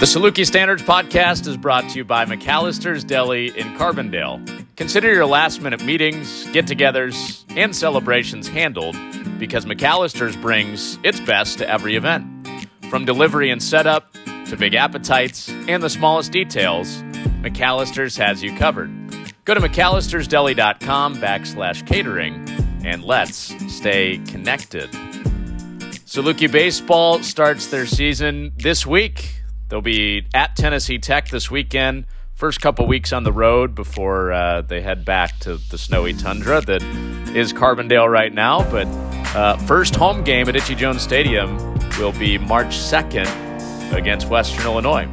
The Saluki Standards podcast is brought to you by McAllister's Deli in Carbondale. Consider your last minute meetings, get togethers, and celebrations handled because McAllister's brings its best to every event. From delivery and setup to big appetites and the smallest details, McAllister's has you covered. Go to McAllister'sDeli.com backslash catering and let's stay connected. Saluki Baseball starts their season this week They'll be at Tennessee Tech this weekend. First couple weeks on the road before uh, they head back to the snowy tundra that is Carbondale right now. But uh, first home game at Itchy Jones Stadium will be March 2nd against Western Illinois.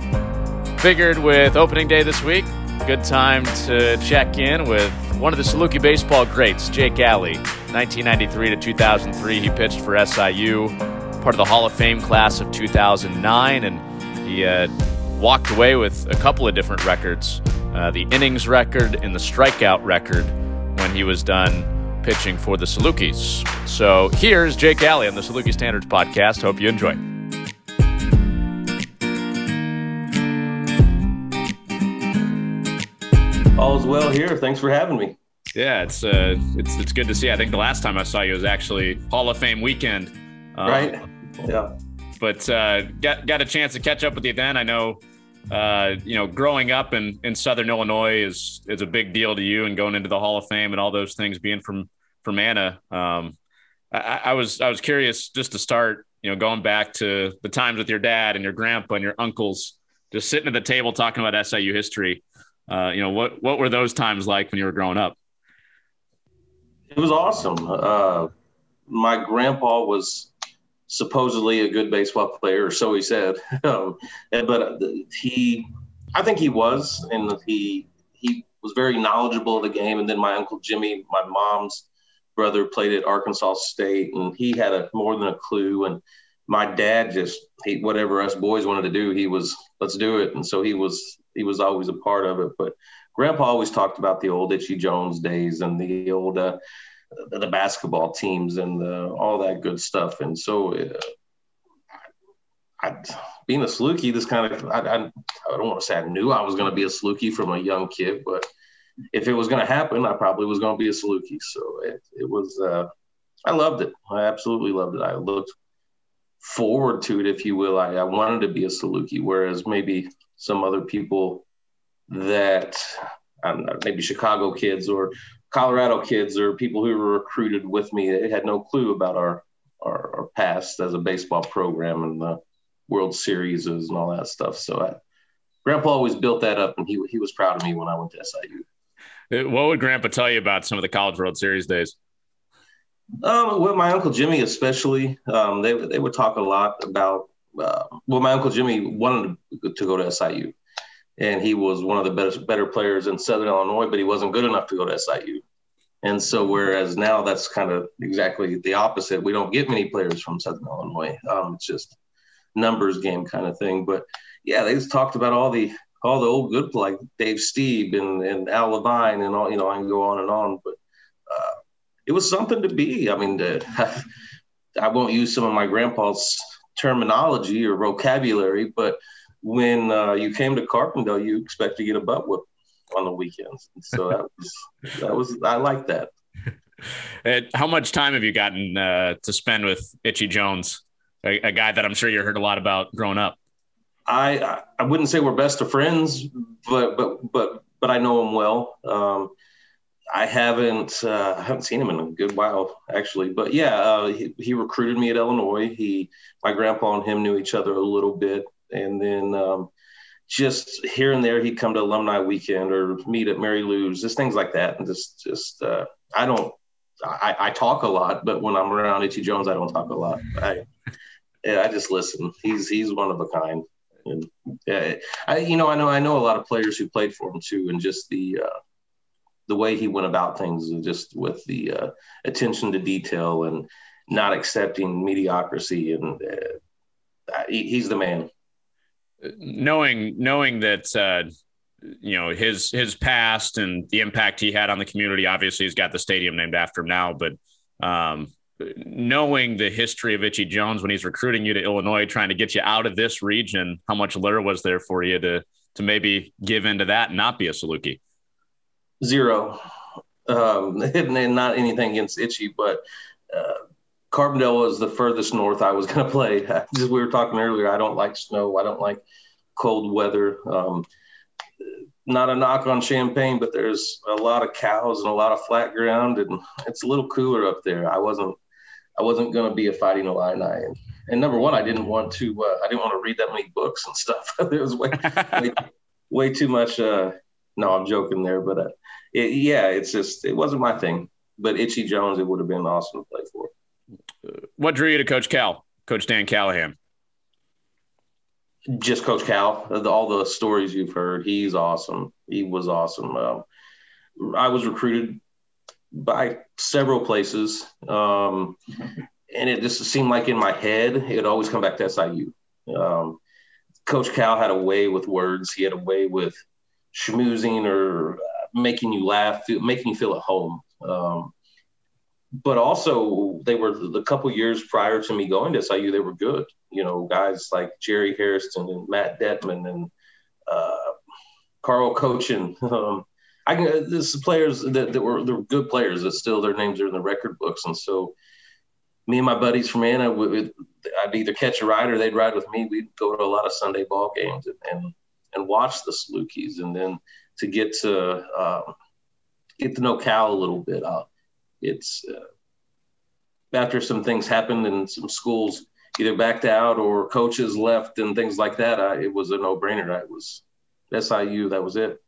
Figured with opening day this week, good time to check in with one of the Saluki baseball greats, Jake Alley. 1993 to 2003, he pitched for SIU, part of the Hall of Fame class of 2009, and he uh, walked away with a couple of different records uh, the innings record and the strikeout record when he was done pitching for the Salukis. So here's Jake Alley on the Saluki Standards podcast. Hope you enjoy. All's well here. Thanks for having me. Yeah, it's uh, it's it's good to see. I think the last time I saw you was actually Hall of Fame weekend. Uh, right. Yeah but uh, got got a chance to catch up with you then. I know, uh, you know, growing up in, in Southern Illinois is is a big deal to you, and going into the Hall of Fame and all those things, being from from Anna. Um, I, I, was I was curious just to start, you know, going back to the times with your dad and your grandpa and your uncles, just sitting at the table talking about SIU history. Uh, you know, what what were those times like when you were growing up? It was awesome. Uh, my grandpa was supposedly a good baseball player, or so he said. um, but he, I think he was, and he he was very knowledgeable of the game. And then my uncle Jimmy, my mom's brother, played at Arkansas State, and he had a more than a clue. And my dad just he whatever us boys wanted to do, he was let's do it. And so he was he was always a part of it. But Grandpa always talked about the old Itchy Jones days and the old. Uh, the basketball teams and the, all that good stuff. And so, uh, I, being a Saluki, this kind of I, I, I don't want to say I knew I was going to be a Saluki from a young kid, but if it was going to happen, I probably was going to be a Saluki. So it, it was. Uh, I loved it. I absolutely loved it. I looked forward to it, if you will. I, I wanted to be a Saluki, whereas maybe some other people that know, maybe Chicago kids or Colorado kids or people who were recruited with me they had no clue about our, our, our past as a baseball program and the World Series and all that stuff. So I, Grandpa always built that up, and he he was proud of me when I went to SIU. What would Grandpa tell you about some of the College World Series days? Um, with my uncle Jimmy, especially, um, they they would talk a lot about. Uh, well, my uncle Jimmy wanted to go to SIU, and he was one of the better better players in Southern Illinois, but he wasn't good enough to go to SIU. And so, whereas now that's kind of exactly the opposite. We don't get many players from Southern Illinois. Um, it's just numbers game kind of thing. But yeah, they just talked about all the all the old good like Dave Stieb and and Al Levine and all. You know, I can go on and on, but uh, it was something to be. I mean, to, I won't use some of my grandpa's terminology or vocabulary, but when uh, you came to Carbondale, you expect to get a butt whip on the weekends. And so that was that was I like that. And how much time have you gotten uh, to spend with Itchy Jones, a, a, guy that I'm sure you heard a lot about growing up? I I wouldn't say we're best of friends, but but but but I know him well. Um, I haven't uh, I haven't seen him in a good while actually, but yeah, uh, he, he recruited me at Illinois. He my grandpa and him knew each other a little bit, and then um, just here and there he'd come to alumni weekend or meet at Mary Lou's, just things like that. And just just uh, I don't I, I, talk a lot, but when I'm around Itchy Jones, I don't talk a lot. I yeah, I just listen. He's he's one of a kind. And yeah, I you know I know I know a lot of players who played for him too, and just the uh, the way he went about things, just with the uh, attention to detail and not accepting mediocrity, and uh, he, he's the man knowing knowing that uh, you know his his past and the impact he had on the community. Obviously, he's got the stadium named after him now. But um, knowing the history of Itchy Jones when he's recruiting you to Illinois, trying to get you out of this region, how much lure was there for you to to maybe give into that and not be a Saluki? Zero, um, and not anything against Itchy, but uh, Carbondale was the furthest north I was going to play. As we were talking earlier, I don't like snow. I don't like cold weather. Um, not a knock on Champaign, but there's a lot of cows and a lot of flat ground, and it's a little cooler up there. I wasn't I wasn't going to be a fighting Illini. And, and number one, I didn't want to, uh, I didn't want to read that many books and stuff. there was way, way, way, too much. Uh, no, I'm joking there, but uh, it, yeah, it's just, it wasn't my thing. But Itchy Jones, it would have been awesome to play for. What drew you to Coach Cal, Coach Dan Callahan? Just Coach Cal, all the stories you've heard. He's awesome. He was awesome. Um, I was recruited by several places. Um, and it just seemed like in my head, it would always come back to SIU. Um, Coach Cal had a way with words. He had a way with schmoozing or making you laugh, making you feel at home. Um, but also, they were the couple years prior to me going to SIU, they were good. You know, guys like Jerry Hairston and Matt Detman and uh, Carl Cochin. Um, I can uh, this players that, that were they're good players that still their names are in the record books, and so me and my buddies from Anna, we, I'd either catch a ride or they'd ride with me. We'd go to a lot of Sunday ball games and and, and watch the Salukis, and then to get to uh, get to know Cal a little bit. Uh, it's uh, after some things happened and some schools either backed out or coaches left and things like that. I, it was a no brainer. I was SIU. That was it.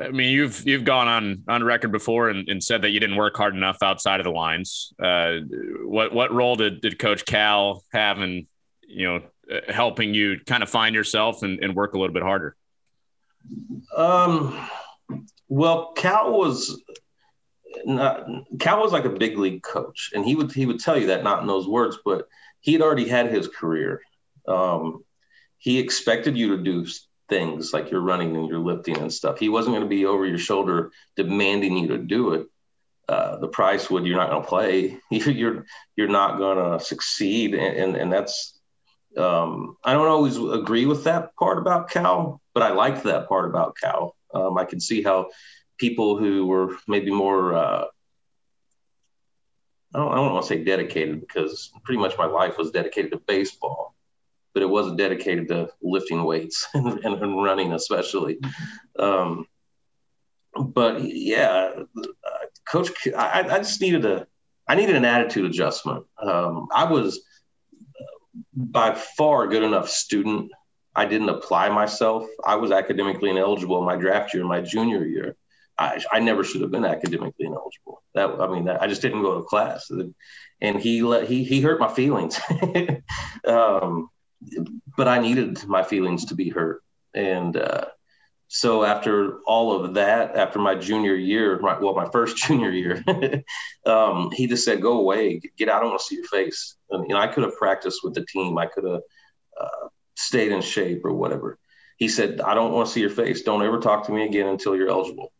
I mean, you've you've gone on on record before and, and said that you didn't work hard enough outside of the lines. Uh, what what role did, did Coach Cal have in you know helping you kind of find yourself and, and work a little bit harder? Um, well, Cal was not, Cal was like a big league coach, and he would he would tell you that not in those words, but he had already had his career. Um, he expected you to do things like you're running and you're lifting and stuff. He wasn't going to be over your shoulder demanding you to do it. Uh, the price would you're not going to play. You're you're not going to succeed, and, and, and that's um, I don't always agree with that part about Cal, but I liked that part about Cal. Um, I can see how people who were maybe more uh, I don't, I don't want to say dedicated because pretty much my life was dedicated to baseball but it wasn't dedicated to lifting weights and, and running, especially. Um, but yeah, uh, Coach, I, I, just needed a, I needed an attitude adjustment. Um, I was by far a good enough student. I didn't apply myself. I was academically ineligible in my draft year, my junior year. I, I never should have been academically ineligible. That I mean, that, I just didn't go to class, and he let he he hurt my feelings. um, but I needed my feelings to be hurt. And uh, so after all of that, after my junior year, my, well, my first junior year, um, he just said, "Go away, get out. I don't want to see your face." And you know, I could have practiced with the team. I could have uh, stayed in shape or whatever. He said, "I don't want to see your face. Don't ever talk to me again until you're eligible."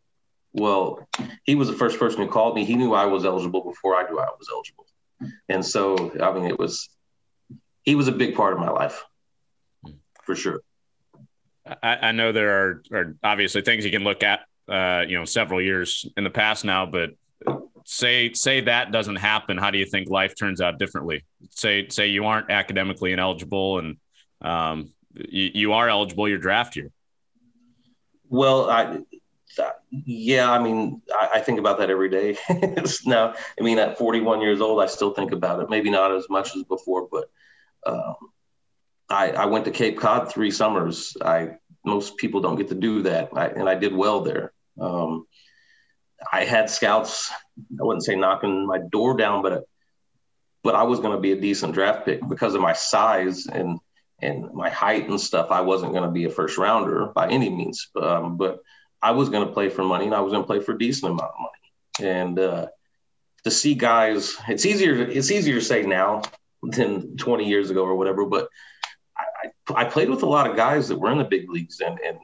Well, he was the first person who called me. He knew I was eligible before I knew I was eligible, and so I mean, it was he was a big part of my life for sure. I, I know there are, are, obviously things you can look at, uh, you know, several years in the past now, but say say that doesn't happen. How do you think life turns out differently? Say say you aren't academically ineligible and um, you, you are eligible your draft year. Well, I yeah, I mean, I, I, think about that every day. now, I mean, at 41 years old, I still think about it. Maybe not as much as before, but um, I, I, went to Cape Cod three summers. I most people don't get to do that, I, and I did well there. Um, I had scouts. I wouldn't say knocking my door down, but but I was going to be a decent draft pick because of my size and and my height and stuff. I wasn't going to be a first rounder by any means, um, but I was going to play for money, and I was going to play for a decent amount of money. And uh, to see guys, it's easier. It's easier to say now than 20 years ago or whatever. But I, I, played with a lot of guys that were in the big leagues and, and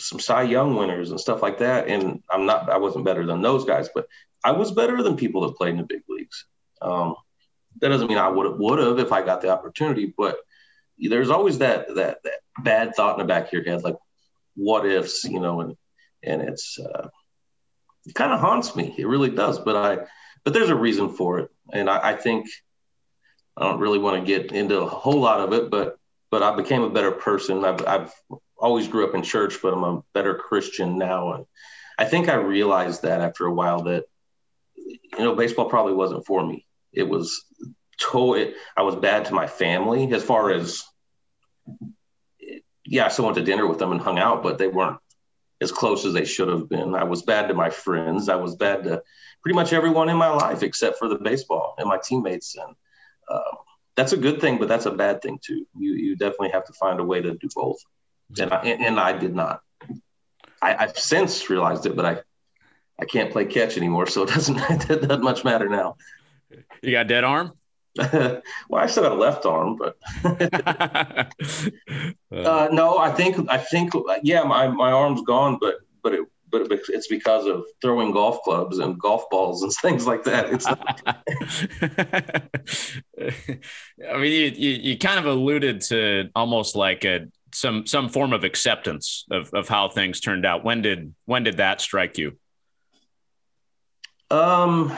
some Cy Young winners and stuff like that. And I'm not, I wasn't better than those guys, but I was better than people that played in the big leagues. Um, that doesn't mean I would would have if I got the opportunity, but there's always that that that bad thought in the back of your head, like what ifs, you know, and and it's uh, it kind of haunts me. It really does. But I but there's a reason for it, and I, I think I don't really want to get into a whole lot of it, but but I became a better person. I've, I've always grew up in church, but I'm a better Christian now, and I think I realized that after a while that you know baseball probably wasn't for me. It was to I was bad to my family as far as yeah, I still went to dinner with them and hung out, but they weren't as close as they should have been. I was bad to my friends. I was bad to pretty much everyone in my life except for the baseball and my teammates. And um, that's a good thing, but that's a bad thing too. You you definitely have to find a way to do both. And I, and I did not. I, I've since realized it, but I I can't play catch anymore, so it doesn't it doesn't much matter now. You got dead arm? well, I still got a left arm, but uh, no, I think I think yeah, my, my arm's gone, but but it but it's because of throwing golf clubs and golf balls and things like that. It's I mean, you, you, you kind of alluded to almost like a some some form of acceptance of of how things turned out. When did when did that strike you? Um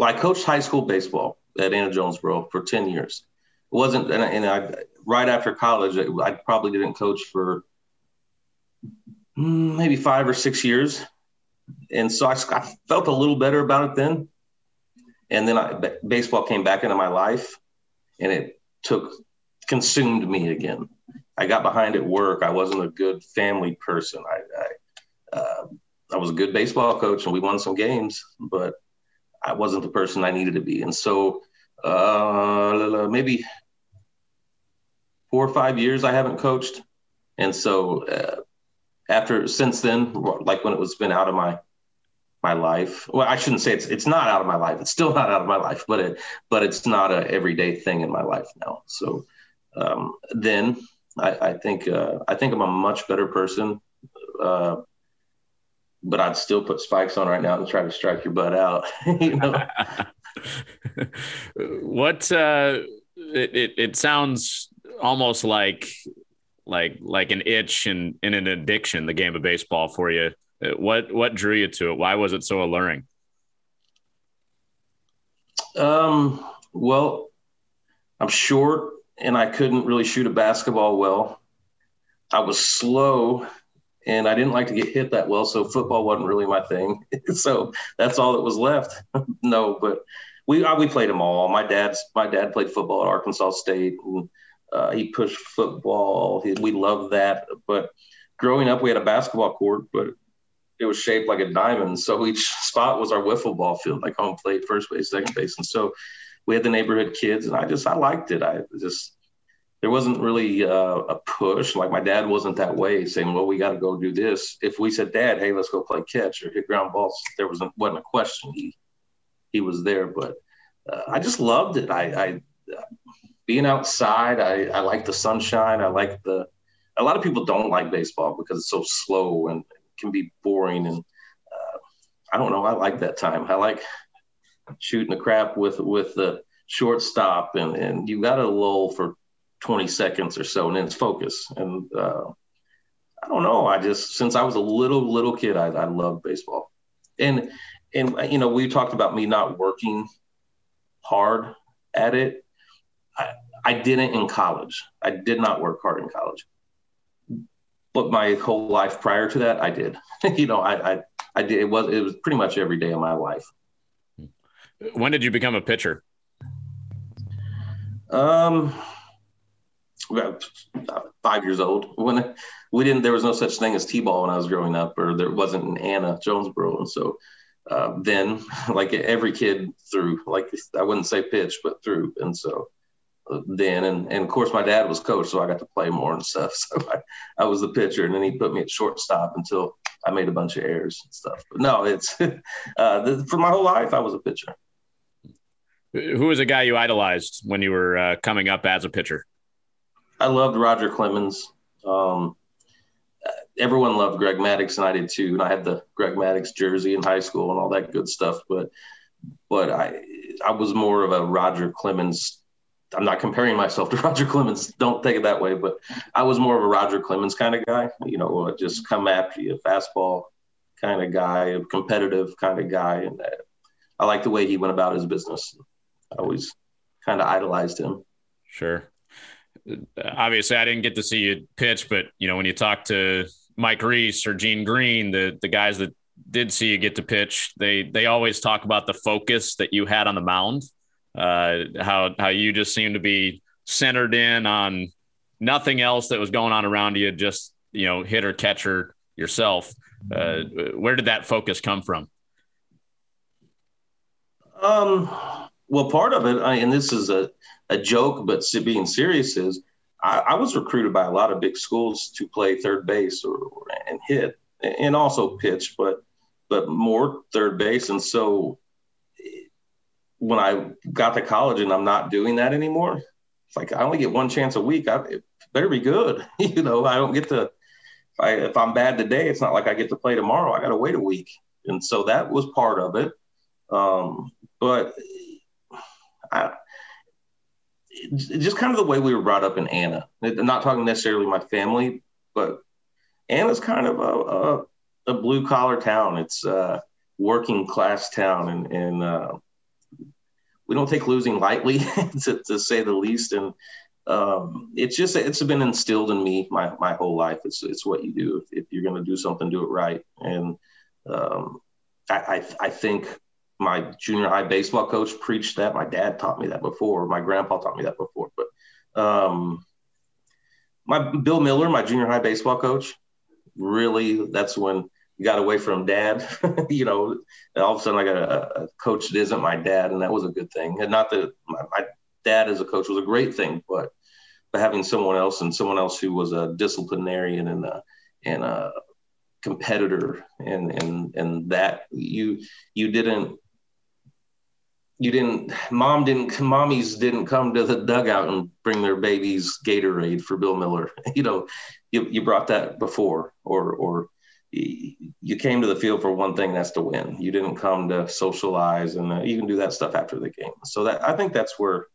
well, I coached high school baseball at Anna Jonesboro for 10 years. It wasn't, and I, and I right after college, I probably didn't coach for mm, maybe five or six years. And so I, I felt a little better about it then. And then I, baseball came back into my life and it took, consumed me again. I got behind at work. I wasn't a good family person. I, I, uh, I was a good baseball coach and we won some games, but I wasn't the person I needed to be. And so uh, maybe four or five years I haven't coached. And so uh, after since then, like when it was been out of my my life. Well, I shouldn't say it's it's not out of my life. It's still not out of my life, but it but it's not a everyday thing in my life now. So um, then I, I think uh, I think I'm a much better person. Uh, but I'd still put spikes on right now and try to strike your butt out. you know. what uh, it, it it sounds almost like like like an itch and, and an addiction. The game of baseball for you. Uh, what what drew you to it? Why was it so alluring? Um. Well, I'm short and I couldn't really shoot a basketball well. I was slow and I didn't like to get hit that well, so football wasn't really my thing. so that's all that was left. no, but we we played them all. My dad's my dad played football at Arkansas State, and uh, he pushed football. He, we loved that. But growing up, we had a basketball court, but it was shaped like a diamond. So each spot was our wiffle ball field, like home plate, first base, second base, and so we had the neighborhood kids, and I just I liked it. I just there wasn't really uh, a push. Like my dad wasn't that way, saying, "Well, we got to go do this." If we said, "Dad, hey, let's go play catch or hit ground balls," there wasn't wasn't a question. He he was there, but uh, I just loved it. I, I being outside. I I like the sunshine. I like the. A lot of people don't like baseball because it's so slow and can be boring. And uh, I don't know. I like that time. I like shooting the crap with with the shortstop and and you got a lull for 20 seconds or so and then it's focus. And uh, I don't know. I just, since I was a little, little kid, I, I love baseball. And, and, you know, we talked about me not working hard at it. I, I didn't in college. I did not work hard in college. But my whole life prior to that, I did. you know, I, I, I did. It was, it was pretty much every day of my life. When did you become a pitcher? Um, five years old. When we didn't there was no such thing as t-ball when i was growing up or there wasn't an anna jonesboro and so uh, then like every kid threw like i wouldn't say pitch but threw. And so uh, then and, and of course my dad was coach so i got to play more and stuff. So I, I was the pitcher and then he put me at shortstop until i made a bunch of errors and stuff. But no it's uh, the, for my whole life i was a pitcher. Who was a guy you idolized when you were uh, coming up as a pitcher I loved Roger Clemens. Um, everyone loved Greg Maddux, and I did too. And I had the Greg Maddux jersey in high school and all that good stuff. But but I I was more of a Roger Clemens. I'm not comparing myself to Roger Clemens. Don't take it that way, but I was more of a Roger Clemens kind of guy. You know, just come after you, fastball kind of guy, a competitive kind of guy, and I like the way he went about his business. I always kind of idolized him. Sure. Obviously, I didn't get to see you pitch, but you know when you talk to Mike Reis or Gene Green, the the guys that did see you get to pitch, they they always talk about the focus that you had on the mound. Uh, how how you just seemed to be centered in on nothing else that was going on around you, just you know hitter catcher yourself. Uh, where did that focus come from? Um, well, part of it, I, and this is a, a joke, but being serious is I, I, was recruited by a lot of big schools to play third base or, or, and hit and also pitch, but but more third base. And so when I got to college and I'm not doing that anymore, it's like I only get one chance a week. I better be good. you know, I don't get to if, I, if I'm bad today, it's not like I get to play tomorrow. I got to wait a week. And so that was part of it. Um, but I, just kind of the way we were brought up in Anna. I'm not talking necessarily my family, but Anna's kind of a, a, a blue collar town. It's a working class town, and, and uh, we don't take losing lightly, to, to, say the least. And um, it's just it's been instilled in me my, my whole life. It's it's what you do. If, if you're going to do something, do it right. And um, I, I, I think my junior high baseball coach preached that. My dad taught me that before. My grandpa taught me that before. But um, my Bill Miller, my junior high baseball coach, really that's when you got away from dad. you know, all of a sudden I got a, a, coach that isn't my dad, and that was a good thing. And not that my, my dad as a coach was a great thing, but but having someone else and someone else who was a disciplinarian and a and a competitor and and and that you you didn't you didn't mom didn't mommies didn't come to the dugout and bring their babies gatorade for bill miller. You know you, you brought that before or or you came to the field for one thing that's to win. You didn't come to socialize and uh, you can do that stuff after the game. So that i think that's where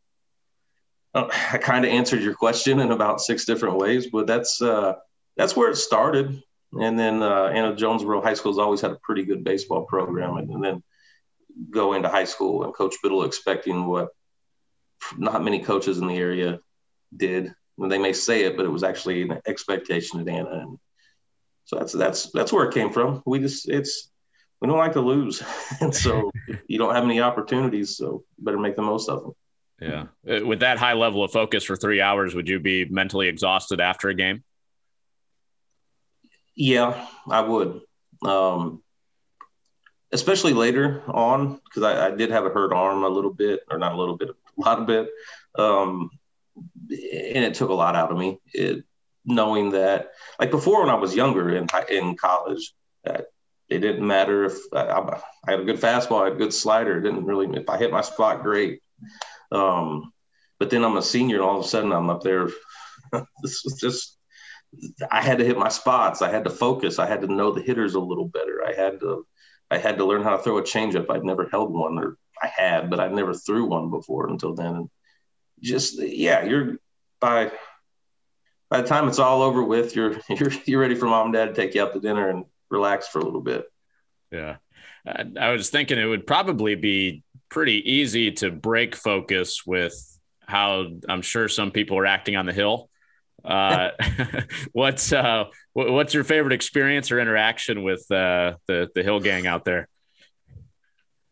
uh, i kind of answered your question in about six different ways but that's uh, that's where it started. And then uh, Anna Jonesboro High School's always had a pretty good baseball program, and, and then go into high school and Coach Biddle expecting what not many coaches in the area did. They may say it, but it was actually an expectation at Anna. And so that's that's that's where it came from. We just it's we don't like to lose, and so you don't have any opportunities, so better make the most of them. Yeah, uh, with that high level of focus for three hours, would you be mentally exhausted after a game? Yeah, I would. Um, especially later on because I, I, did have a hurt arm a little bit, or not a little bit, a lot of bit, um, and it took a lot out of me. It, knowing that, like before, when I was younger in in college, it didn't matter if I, I, had a good fastball, I had a good slider. It didn't really if I hit my spot, great. Um, but then I'm a senior, and all of a sudden I'm up there. this was just I had to hit my spots. I had to focus. I had to know the hitters a little better. I had to I had to learn how to throw a changeup. I'd never held one, or I had, but I never threw one before until then. And just yeah, you're by by the time it's all over with, you're you're you're ready for mom and dad to take you out to dinner and relax for a little bit. Yeah, I was thinking it would probably be pretty easy to break focus with how I'm sure some people are acting on the hill uh, what's uh, what's your favorite experience or interaction with uh, the the Hill Gang out there?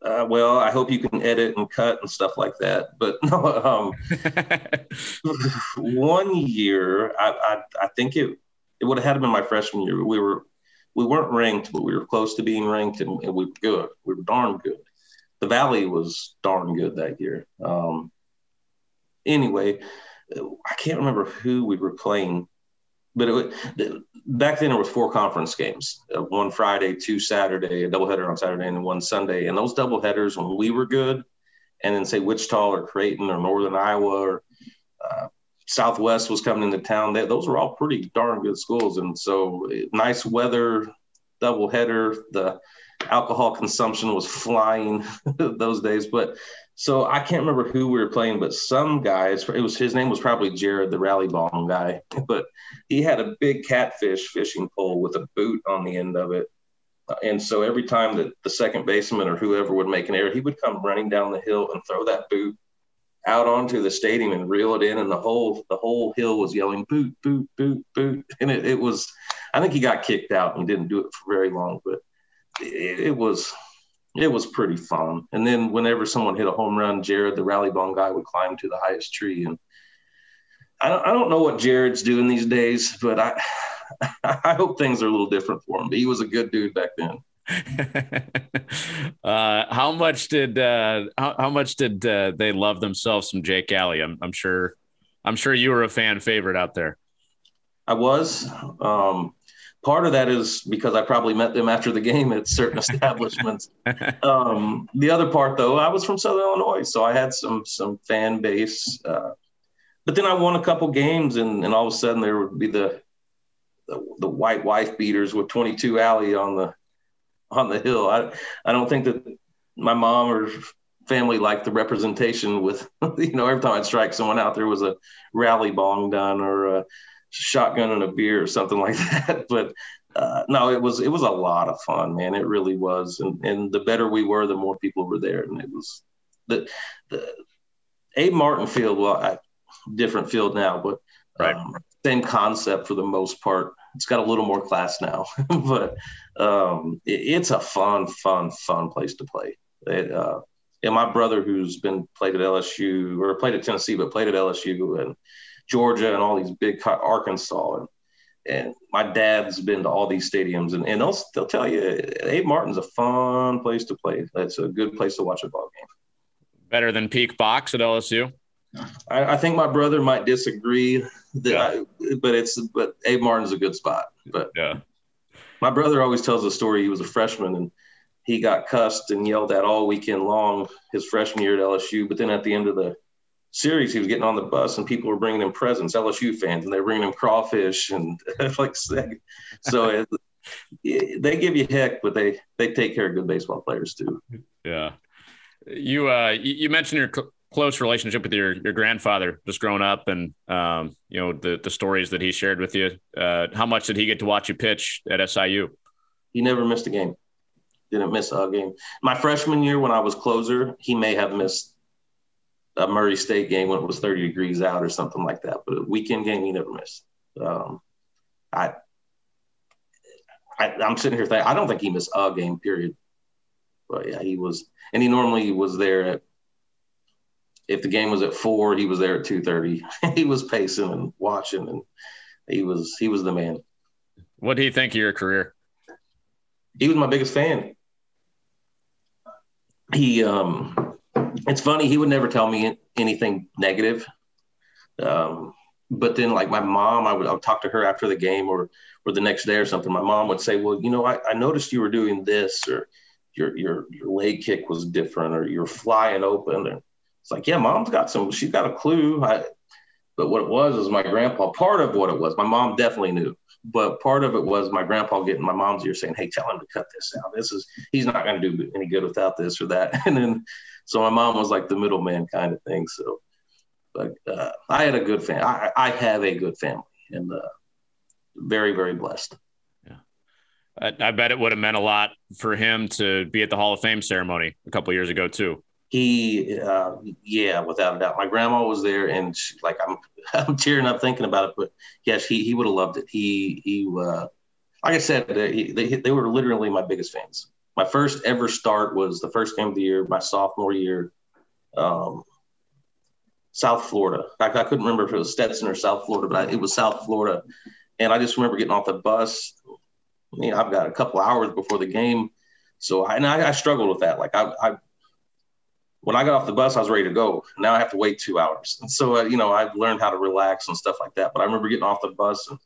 Uh, well, I hope you can edit and cut and stuff like that. But no, um, one year, I, I, I think it it would have had to been my freshman year. We were we weren't ranked, but we were close to being ranked, and, and we were good. We were darn good. The Valley was darn good that year. Um, anyway, I can't remember who we were playing, but it, back then it was four conference games: uh, one Friday, two Saturday, a doubleheader on Saturday, and then one Sunday. And those doubleheaders, when we were good, and then say Wichita or Creighton or Northern Iowa or uh, Southwest was coming into town, they, those were all pretty darn good schools. And so, nice weather, doubleheader. The alcohol consumption was flying those days. But so I can't remember who we were playing, but some guys, it was his name was probably Jared, the rally ball guy, but he had a big catfish fishing pole with a boot on the end of it. And so every time that the second baseman or whoever would make an error, he would come running down the hill and throw that boot out onto the stadium and reel it in, and the whole the whole hill was yelling boot, boot, boot, boot, and it, it was. I think he got kicked out and didn't do it for very long, but it, it was it was pretty fun. And then whenever someone hit a home run, Jared, the rally ball guy, would climb to the highest tree. And I don't, I don't know what Jared's doing these days, but I I hope things are a little different for him. But he was a good dude back then. uh, how much did uh, how, how much did uh, they love themselves from Jake Alley? I'm, I'm sure I'm sure you were a fan favorite out there. I was. Um, part of that is because I probably met them after the game at certain establishments. Um, the other part, though, I was from Southern Illinois, so I had some some fan base. Uh, but then I won a couple games, and, and all of a sudden there would be the the, the white wife beaters with 22 alley on the on the hill. I I don't think that my mom or family liked the representation with you know every time I'd strike someone out there was a rally bong done or a shotgun and a beer or something like that. But uh, no, it was it was a lot of fun, man. It really was, and and the better we were, the more people were there, and it was the the Abe Martin Field. Well, I, different field now, but right. Um, same concept for the most part. It's got a little more class now, but um, it, it's a fun, fun, fun place to play. It, uh, and my brother, who's been played at LSU or played at Tennessee, but played at LSU and Georgia and all these big Arkansas and and my dad's been to all these stadiums and, and they'll, they'll tell you Abe Martin's a fun place to play. That's a good place to watch a ball game. Better than Peak Box at LSU. I, I think my brother might disagree that yeah. I, but it's but Abe Martin's a good spot. But yeah, my brother always tells a story. He was a freshman and he got cussed and yelled at all weekend long his freshman year at LSU. But then at the end of the series, he was getting on the bus and people were bringing him presents, LSU fans, and they're bringing him crawfish and like so. It, they give you heck, but they they take care of good baseball players too. Yeah, you uh you mentioned your close relationship with your your grandfather just growing up and um, you know the the stories that he shared with you uh, how much did he get to watch you pitch at SIU he never missed a game didn't miss a game my freshman year when I was closer he may have missed a Murray State game when it was 30 degrees out or something like that but a weekend game he never missed um, I, I I'm sitting here thinking I don't think he missed a game period but yeah he was and he normally was there at if the game was at four, he was there at two thirty. he was pacing and watching, and he was he was the man. What do you think of your career? He was my biggest fan. He um, it's funny. He would never tell me anything negative. Um, but then like my mom, I would, I would talk to her after the game or or the next day or something. My mom would say, "Well, you know, I, I noticed you were doing this, or your your your leg kick was different, or you're flying open." And it's like, yeah, mom's got some, she's got a clue. I, but what it was is my grandpa, part of what it was, my mom definitely knew, but part of it was my grandpa getting my mom's ear saying, Hey, tell him to cut this out. This is, he's not going to do any good without this or that. And then, so my mom was like the middleman kind of thing. So, but uh, I had a good family. I, have a good family and uh, very, very blessed. Yeah. I, I bet it would have meant a lot for him to be at the Hall of Fame ceremony a couple years ago too he uh, yeah without a doubt. My grandma was there and she, like i'm i'm tearing up thinking about it but yes he, he would have loved it. He he uh, like i said they, they, they were literally my biggest fans. My first ever start was the first game of the year my sophomore year um, south florida. I, I couldn't remember if it was stetson or south florida but I, it was south florida. And i just remember getting off the bus you know, i've got a couple hours before the game. So I, and I, I struggled with that. Like I, I when I got off the bus, I was ready to go. Now I have to wait two hours. And so, uh, you know, I've learned how to relax and stuff like that. But I remember getting off the bus and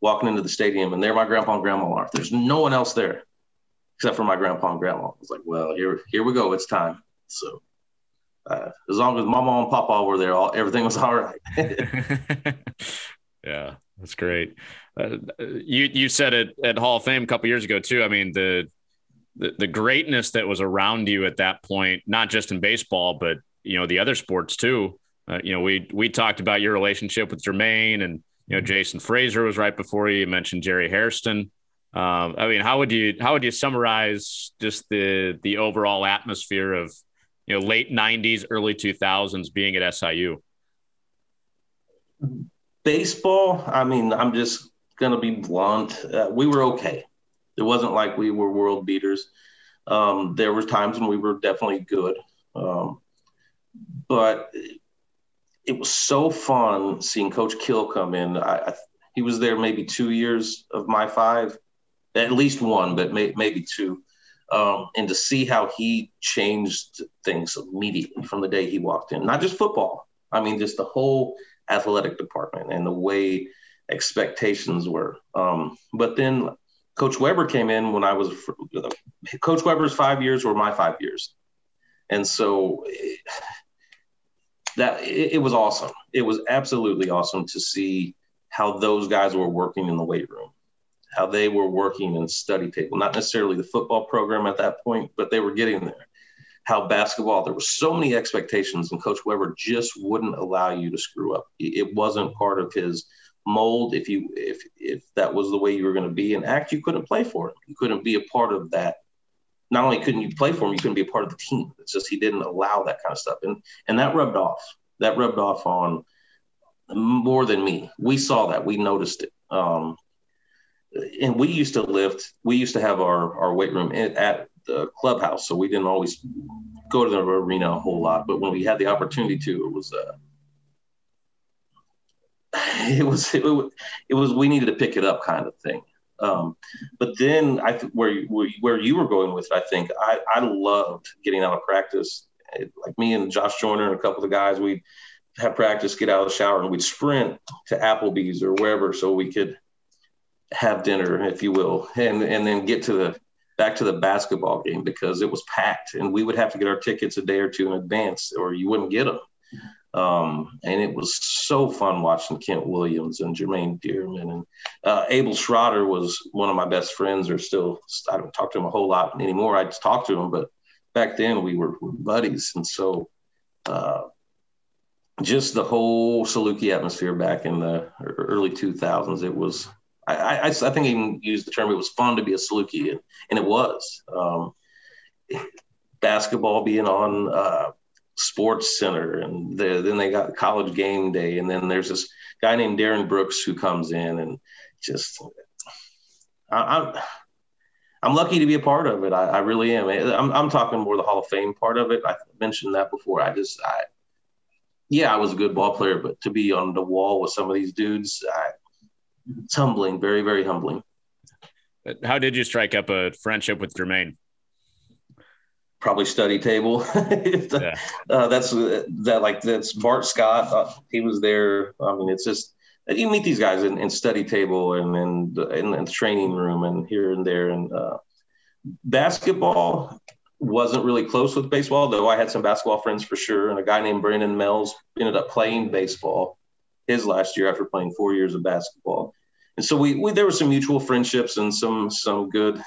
walking into the stadium, and there my grandpa and grandma are. There's no one else there except for my grandpa and grandma. I was like, well, here, here we go. It's time. So uh, as long as mama and papa were there, all, everything was all right. yeah, that's great. Uh, you you said it at Hall of Fame a couple years ago too. I mean the the, the greatness that was around you at that point, not just in baseball, but you know the other sports too. Uh, you know, we we talked about your relationship with Jermaine, and you know Jason Frasor was right before you. You mentioned Jerry Hairston. Um, I mean, how would you how would you summarize just the the overall atmosphere of you know late '90s, early 2000s being at SIU? Baseball. I mean, I'm just gonna be blunt. Uh, we were okay. It wasn't like we were world beaters. Um, there were times when we were definitely good, um, but it was so fun seeing Coach Kill come in. I, I, he was there maybe two years of my five, at least one, but may, maybe two. Um, and to see how he changed things immediately from the day he walked in, not just football. I mean, just the whole athletic department and the way expectations were. Um, but then Coach Weber came in when I was Coach Weber's five years were my five years, and so eh, that it, it, was awesome. It was absolutely awesome to see how those guys were working in the weight room, how they were working in study table. Not necessarily the football program at that point, but they were getting there. How basketball, there were so many expectations, and Coach Weber just wouldn't allow you to screw up. It wasn't part of his mold if you if if that was the way you were going to be and act you couldn't play for him. You couldn't be a part of that. Not only couldn't you play for him you couldn't be a part of the team. It's just he didn't allow that kind of stuff. And and that rubbed off. That rubbed off on more than me. We saw that. We noticed it. Um, and we used to lift. We used to have our our weight room at, the clubhouse so we didn't always go to the arena a whole lot. But when we had the opportunity to it was uh, it was it, it was we needed to pick it up kind of thing. Um, but then I th- where, where where you were going with it, I think I I loved getting out of practice. Like me and Josh Joyner and a couple of the guys, we'd have practice, get out of the shower, and we'd sprint to Applebee's or wherever so we could have dinner, if you will, and and then get to the back to the basketball game because it was packed, and we would have to get our tickets a day or two in advance, or you wouldn't get them. Um, and it was so fun watching Kent Williams and Jermaine Dearman and uh, Abel Schroeder was one of my best friends. Or still, I don't talk to him a whole lot anymore. I just talk to him, but back then we were buddies, and so uh, just the whole Saluki atmosphere back in the early 2000s. It was I, I, I think even used the term. It was fun to be a Saluki, and, and it was. Um, basketball being on. Uh, sports center and the, then they got college game day and then there's this guy named darren brooks who comes in and just I, am I'm, I'm lucky to be a part of it. I, I really am. I'm, I'm talking more the hall of fame part of it. I mentioned that before. I just i yeah i was a good ball player but to be on the wall with some of these dudes I, it's humbling very very humbling. How did you strike up a friendship with jermaine probably study table. yeah. uh, that's that like that's Bart Scott. Uh, he was there. I mean, it's just you meet these guys in, in study table and in, in, in the training room and here and there. And uh, basketball wasn't really close with baseball, though I had some basketball friends for sure. And a guy named Brandon Mells ended up playing baseball his last year after playing four years of basketball. And so we, we there were some mutual friendships and some some good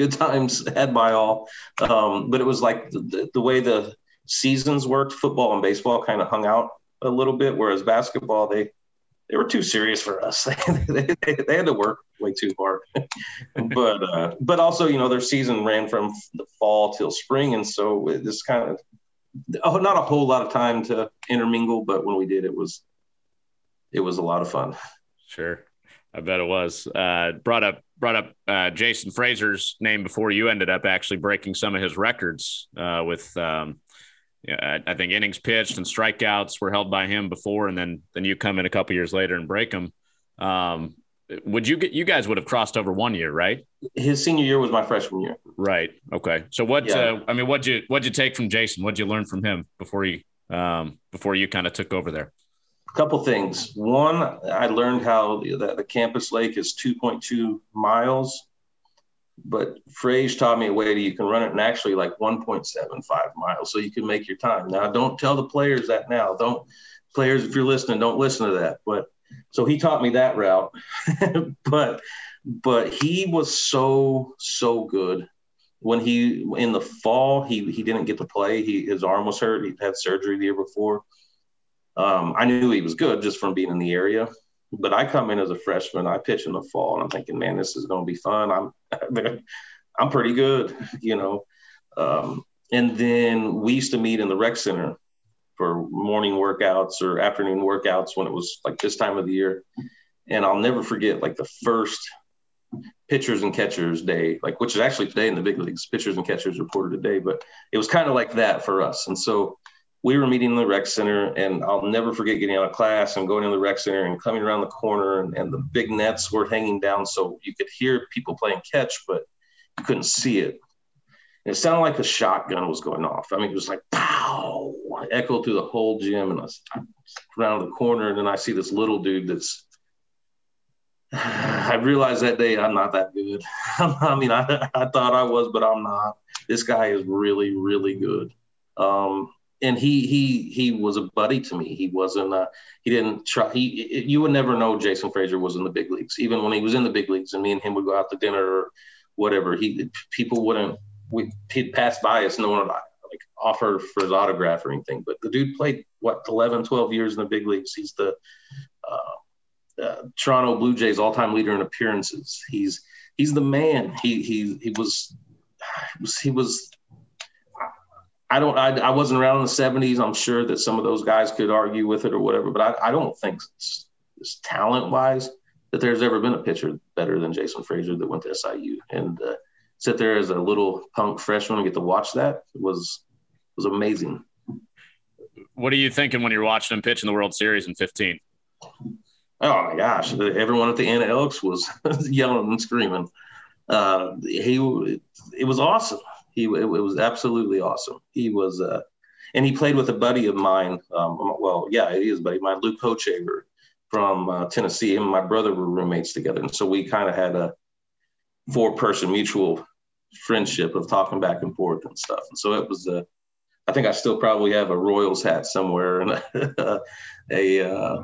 good times had by all. Um, but it was like the, the, way the seasons worked, football and baseball kind of hung out a little bit, whereas basketball, they, they were too serious for us. they, they, they, had to work way too hard. but, uh, but also, you know, their season ran from the fall till spring. And so this kind of, oh, not a whole lot of time to intermingle, but when we did, it was, it was a lot of fun. Sure. I bet it was. Uh, brought up brought up uh, Jason Frasor's name before you ended up actually breaking some of his records uh, with. Um, yeah, I think innings pitched and strikeouts were held by him before, and then then you come in a couple years later and break them. Um, would you get you guys would have crossed over one year, right? His senior year was my freshman year. Right. Okay. So what? Yeah. Uh, I mean, what'd you what'd you take from Jason? What'd you learn from him before he um, before you kind of took over there? A couple things. One, I learned how the, the campus lake is 2.2 miles, but Frage taught me a way that you can run it and actually like 1.75 miles, so you can make your time. Now, don't tell the players that now. Don't players, if you're listening, don't listen to that. But so he taught me that route, but but he was so so good when he in the fall he he didn't get to play. He his arm was hurt. He had surgery the year before. Um, I knew he was good just from being in the area. But I come in as a freshman. I pitch in the fall, and I'm thinking, man, this is going to be fun. I'm I'm pretty good, you know. Um, and then we used to meet in the rec center for morning workouts or afternoon workouts when it was like this time of the year. And I'll never forget like the first pitchers and catchers day, like which is actually today in the big leagues, pitchers and catchers reported today, but it was kind of like that for us. And so we were meeting in the rec center and I'll never forget getting out of class and going in the rec center and coming around the corner and, and the big nets were hanging down. So you could hear people playing catch, but you couldn't see it. And it sounded like a shotgun was going off. I mean, it was like pow, echoed through the whole gym. And I was around the corner and then I see this little dude that's I realized that day I'm not that good. I mean, I, I thought I was, but I'm not. This guy is really, really good. Um, and he he he was a buddy to me. He wasn't. Uh, he didn't try. He you would never know Jason Frasor was in the big leagues, even when he was in the big leagues, and me and him would go out to dinner or whatever. He people wouldn't. We he'd pass by us, no one would like offer for his autograph or anything. But the dude played what 11, 12 years in the big leagues. He's the uh, uh, Toronto Blue Jays all-time leader in appearances. He's he's the man. He he he was he was I don't. I, I wasn't around in the '70s. I'm sure that some of those guys could argue with it or whatever, but I, I don't think talent-wise that there's ever been a pitcher better than Jason Frasor that went to SIU and uh, sit there as a little punk freshman and get to watch that it was was amazing. What are you thinking when you're watching him pitch in the World Series in 15? Oh my gosh! Everyone at the Anna Elks was yelling and screaming. Uh, he it was awesome. He it, was absolutely awesome. He was, uh, and he played with a buddy of mine. Um, well, yeah, he is buddy of mine, Luke Hochevar from uh, Tennessee. Him and my brother were roommates together, and so we kind of had a four-person mutual friendship of talking back and forth and stuff. And so it was a. Uh, I think I still probably have a Royals hat somewhere and a, a uh,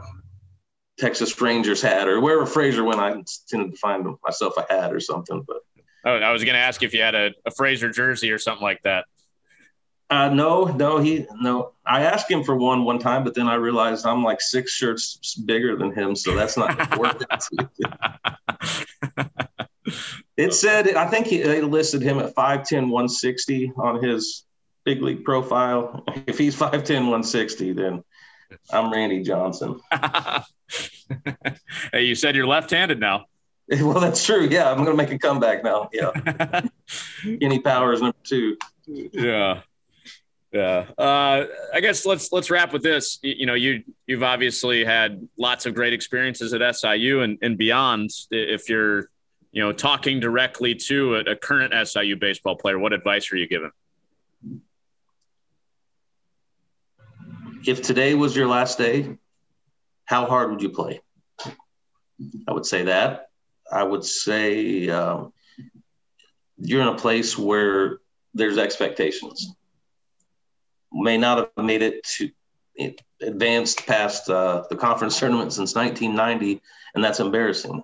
Texas Rangers hat or wherever Frasor went. I tended to find myself a hat or something, but Oh, I was going to ask if you had a, a Frasor jersey or something like that. Uh, no, no, he no. I asked him for one one time, but then I realized I'm like six shirts bigger than him, so that's not worth it. it said, I think he, they listed him at 5'10, 160 on his big league profile. If he's 5'10, 160, then I'm Randy Johnson. hey, you said you're left-handed now. Well, that's true. Yeah, I'm going to make a comeback now. Yeah, Kenny Powers number two. Yeah, yeah. Uh, I guess let's let's wrap with this. You, you, know, you you've obviously had lots of great experiences at SIU and, and beyond. If you're, you know, talking directly to a, a current SIU baseball player, what advice are you giving? If today was your last day, how hard would you play? I would say that. I would say um, you're in a place where there's expectations. May not have made it to advanced past uh, the conference tournament since 1990, and that's embarrassing.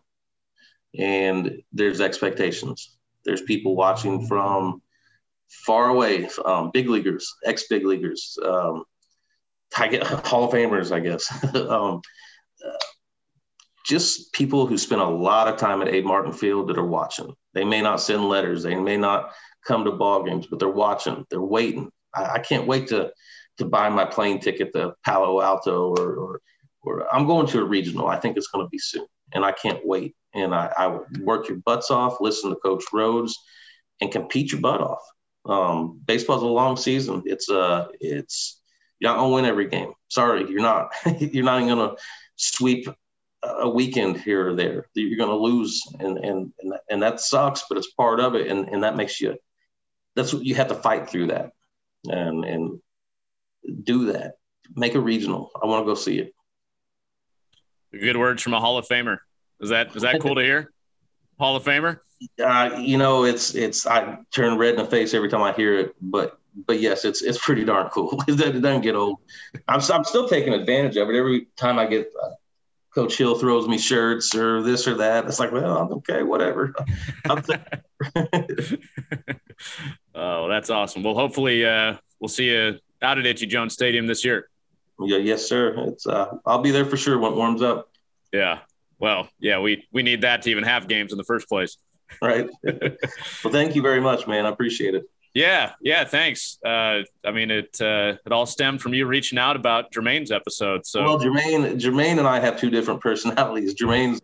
And there's expectations. There's people watching from far away, um, big leaguers, ex big leaguers, um, Hall of Famers, I guess. um, just people who spend a lot of time at Abe Martin Field that are watching. They may not send letters, they may not come to ball games, but they're watching, they're waiting. I, I can't wait to to buy my plane ticket to Palo Alto or, or, or I'm going to a regional. I think it's going to be soon, and I can't wait. And I, I work your butts off, listen to Coach Rhodes, and compete your butt off. Um, baseball's a long season. It's uh, it's you're not gonna win every game. Sorry, you're not. you're not even gonna sweep a weekend here or there that you're going to lose and, and and and that sucks but it's part of it and and that makes you that's what you have to fight through that and and do that. Make a regional. I want to go see it. Good words from a hall of famer. Is that is that cool to hear? Hall of famer? Uh, you know it's it's i turn red in the face every time i hear it but but yes, it's it's pretty darn cool. it doesn't get old. I'm, I'm still taking advantage of it. Every time I get Coach Hill throws me shirts or this or that. It's like, well, I'm okay, whatever. oh, that's awesome. Well, hopefully uh, we'll see you out at Itchy Jones Stadium this year. Yeah, yes, sir. It's uh, I'll be there for sure when it warms up. Yeah. Well, yeah, we we need that to even have games in the first place. Right. well, thank you very much, man. I appreciate it. Yeah, yeah, thanks. Uh, I mean, it uh, it all stemmed from you reaching out about Jermaine's episode. So, well, Jermaine, Jermaine and I have two different personalities. Jermaine's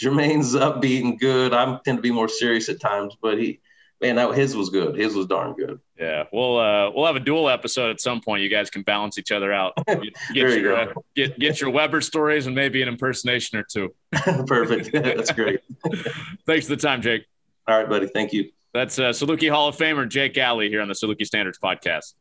Jermaine's upbeat and good. I tend to be more serious at times, but he, man, that his was good. His was darn good. Yeah, we'll uh, we'll have a dual episode at some point. You guys can balance each other out. Get, get your uh, get get your Weber stories and maybe an impersonation or two. Perfect. That's great. Thanks for the time, Jake. All right, buddy. Thank you. That's uh, Saluki Hall of Famer Jake Alley here on the Saluki Standards podcast.